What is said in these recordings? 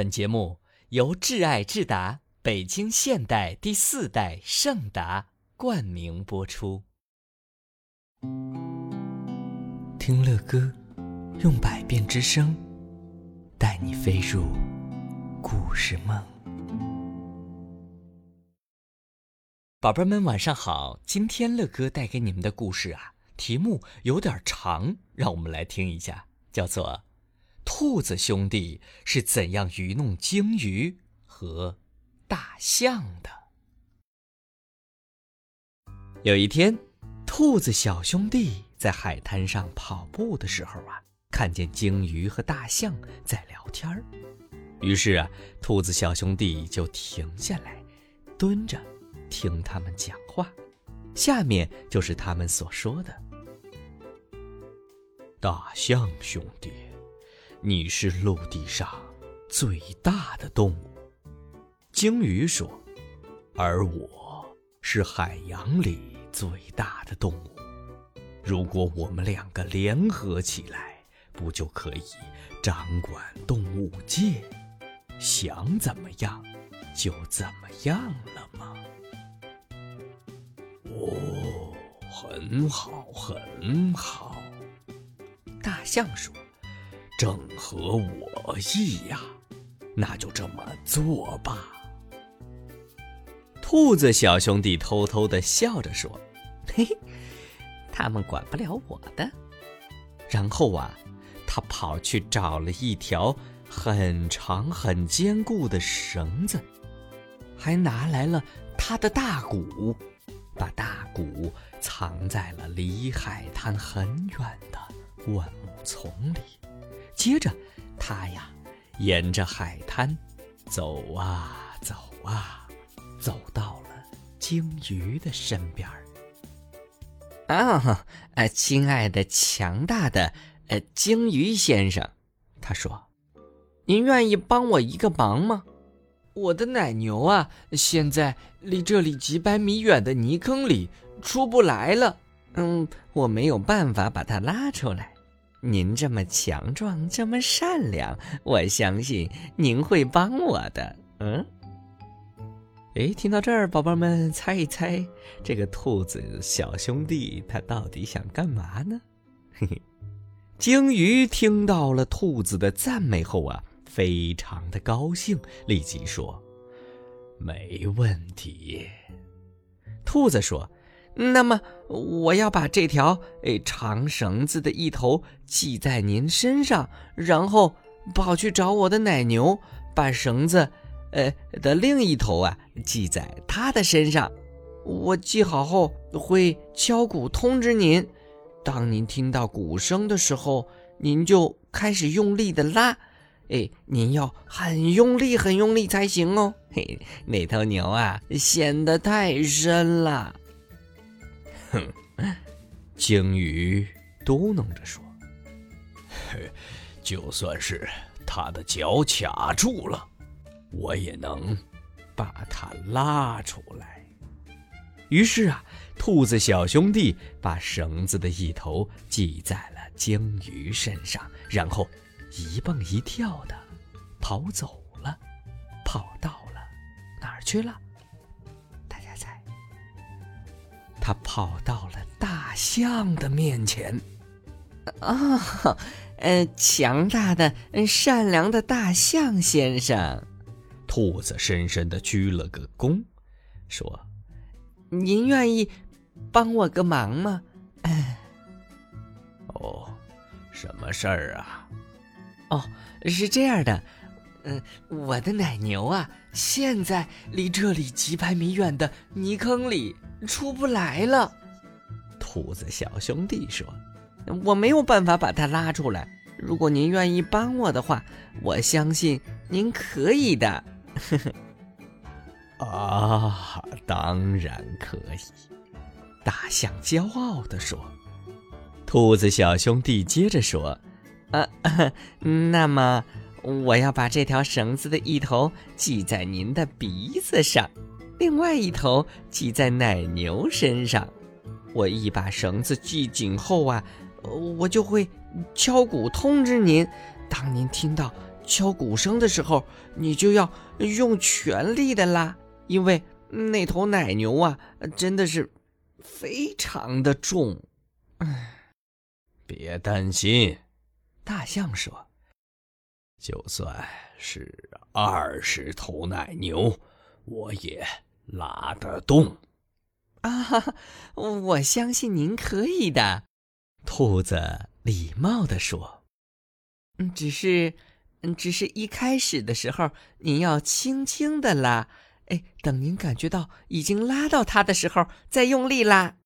本节目由挚爱智达北京现代第四代圣达冠名播出。听乐歌，用百变之声，带你飞入故事梦。宝贝们，晚上好！今天乐哥带给你们的故事啊，题目有点长，让我们来听一下，叫做。兔子兄弟是怎样愚弄鲸鱼和大象的？有一天，兔子小兄弟在海滩上跑步的时候啊，看见鲸鱼和大象在聊天儿。于是啊，兔子小兄弟就停下来，蹲着听他们讲话。下面就是他们所说的：“大象兄弟。”你是陆地上最大的动物，鲸鱼说，而我是海洋里最大的动物。如果我们两个联合起来，不就可以掌管动物界，想怎么样就怎么样了吗？哦，很好，很好。大象说。正合我意呀，那就这么做吧。兔子小兄弟偷偷的笑着说：“嘿嘿，他们管不了我的。”然后啊，他跑去找了一条很长很坚固的绳子，还拿来了他的大鼓，把大鼓藏在了离海滩很远的灌木丛里。接着，他呀，沿着海滩走啊走啊，走到了鲸鱼的身边儿。啊，呃，亲爱的、强大的呃鲸鱼先生，他说：“您愿意帮我一个忙吗？我的奶牛啊，现在离这里几百米远的泥坑里出不来了。嗯，我没有办法把它拉出来。”您这么强壮，这么善良，我相信您会帮我的。嗯，哎，听到这儿，宝宝们猜一猜，这个兔子小兄弟他到底想干嘛呢？嘿嘿，鲸鱼听到了兔子的赞美后啊，非常的高兴，立即说：“没问题。”兔子说。那么，我要把这条诶长绳子的一头系在您身上，然后跑去找我的奶牛，把绳子，呃的另一头啊系在它的身上。我系好后会敲鼓通知您，当您听到鼓声的时候，您就开始用力的拉，哎，您要很用力、很用力才行哦。嘿，那头牛啊陷得太深了。哼，鲸鱼嘟囔着说：“ 就算是它的脚卡住了，我也能把它拉出来。”于是啊，兔子小兄弟把绳子的一头系在了鲸鱼身上，然后一蹦一跳的跑走了，跑到了哪儿去了？他跑到了大象的面前，啊，呃，强大的、善良的大象先生，兔子深深的鞠了个躬，说：“您愿意帮我个忙吗？”哦，什么事儿啊？哦，是这样的，嗯，我的奶牛啊，现在离这里几百米远的泥坑里。出不来了，兔子小兄弟说：“我没有办法把它拉出来。如果您愿意帮我的话，我相信您可以的。” 啊，当然可以！大象骄傲地说。兔子小兄弟接着说：“啊，那么我要把这条绳子的一头系在您的鼻子上。”另外一头系在奶牛身上，我一把绳子系紧后啊，我就会敲鼓通知您。当您听到敲鼓声的时候，你就要用全力的拉，因为那头奶牛啊，真的是非常的重。唉，别担心，大象说：“就算是二十头奶牛，我也拉得动。”啊，我相信您可以的，兔子礼貌地说。嗯，只是，嗯，只是一开始的时候，您要轻轻的拉，哎，等您感觉到已经拉到它的时候，再用力拉。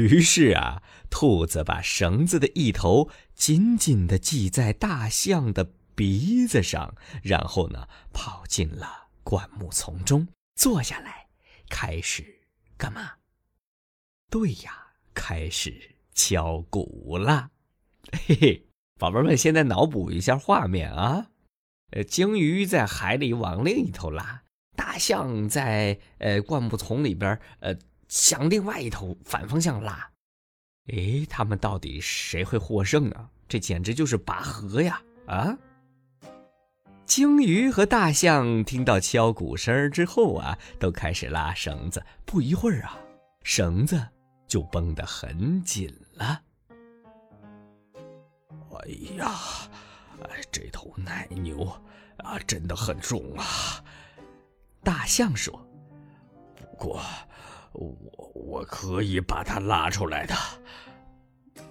于是啊，兔子把绳子的一头紧紧的系在大象的鼻子上，然后呢，跑进了灌木丛中，坐下来。开始干嘛？对呀，开始敲鼓了。嘿嘿，宝贝们，现在脑补一下画面啊。呃，鲸鱼在海里往另一头拉，大象在呃灌木丛里边呃向另外一头反方向拉。哎，他们到底谁会获胜啊？这简直就是拔河呀！啊！鲸鱼和大象听到敲鼓声之后啊，都开始拉绳子。不一会儿啊，绳子就绷得很紧了。哎呀，这头奶牛啊，真的很重啊！大象说：“不过，我我可以把它拉出来的。”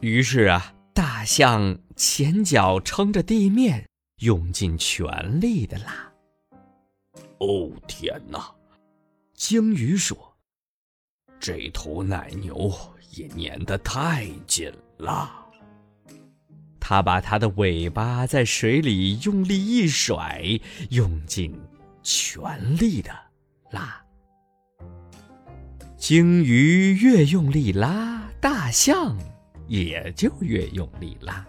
于是啊，大象前脚撑着地面。用尽全力的拉。哦天哪！鲸鱼说：“这头奶牛也粘得太紧了。”它把它的尾巴在水里用力一甩，用尽全力的拉。鲸鱼越用力拉，大象也就越用力拉。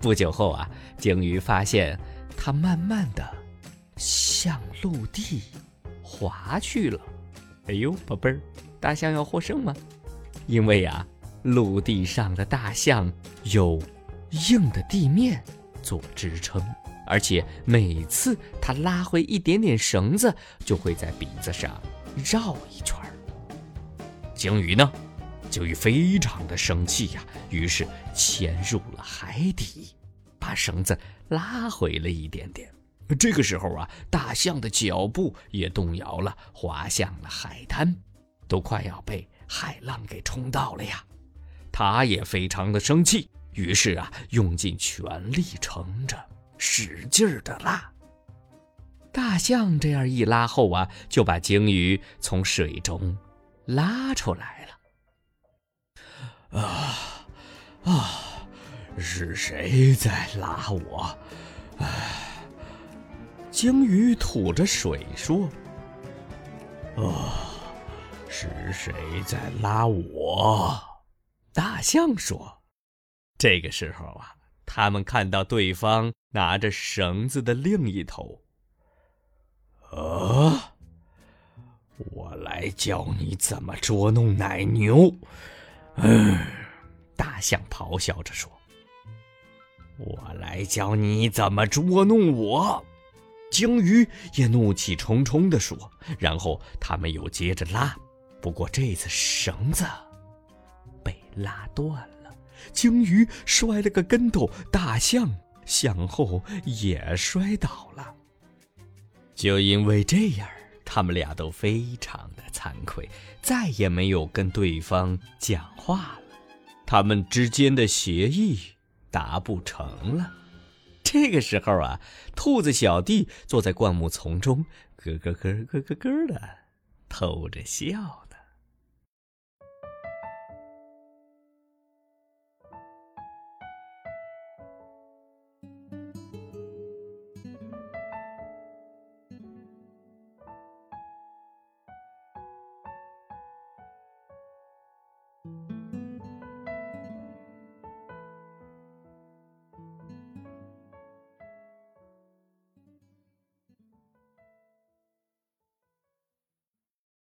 不久后啊，鲸鱼发现它慢慢的向陆地滑去了。哎呦，宝贝儿，大象要获胜吗？因为呀，陆地上的大象有硬的地面做支撑，而且每次它拉回一点点绳子，就会在鼻子上绕一圈。鲸鱼呢？鲸鱼非常的生气呀，于是潜入了海底，把绳子拉回了一点点。这个时候啊，大象的脚步也动摇了，滑向了海滩，都快要被海浪给冲到了呀。他也非常的生气，于是啊，用尽全力撑着，使劲的拉。大象这样一拉后啊，就把鲸鱼从水中拉出来了。啊啊！是谁在拉我？唉，鲸鱼吐着水说：“啊，是谁在拉我？”大象说：“这个时候啊，他们看到对方拿着绳子的另一头。啊，我来教你怎么捉弄奶牛。”嗯，大象咆哮着说：“我来教你怎么捉弄我。”鲸鱼也怒气冲冲地说。然后他们又接着拉，不过这次绳子被拉断了，鲸鱼摔了个跟头，大象向后也摔倒了。就因为这样。他们俩都非常的惭愧，再也没有跟对方讲话了。他们之间的协议达不成了。这个时候啊，兔子小弟坐在灌木丛中，咯咯咯咯咯咯的偷着笑。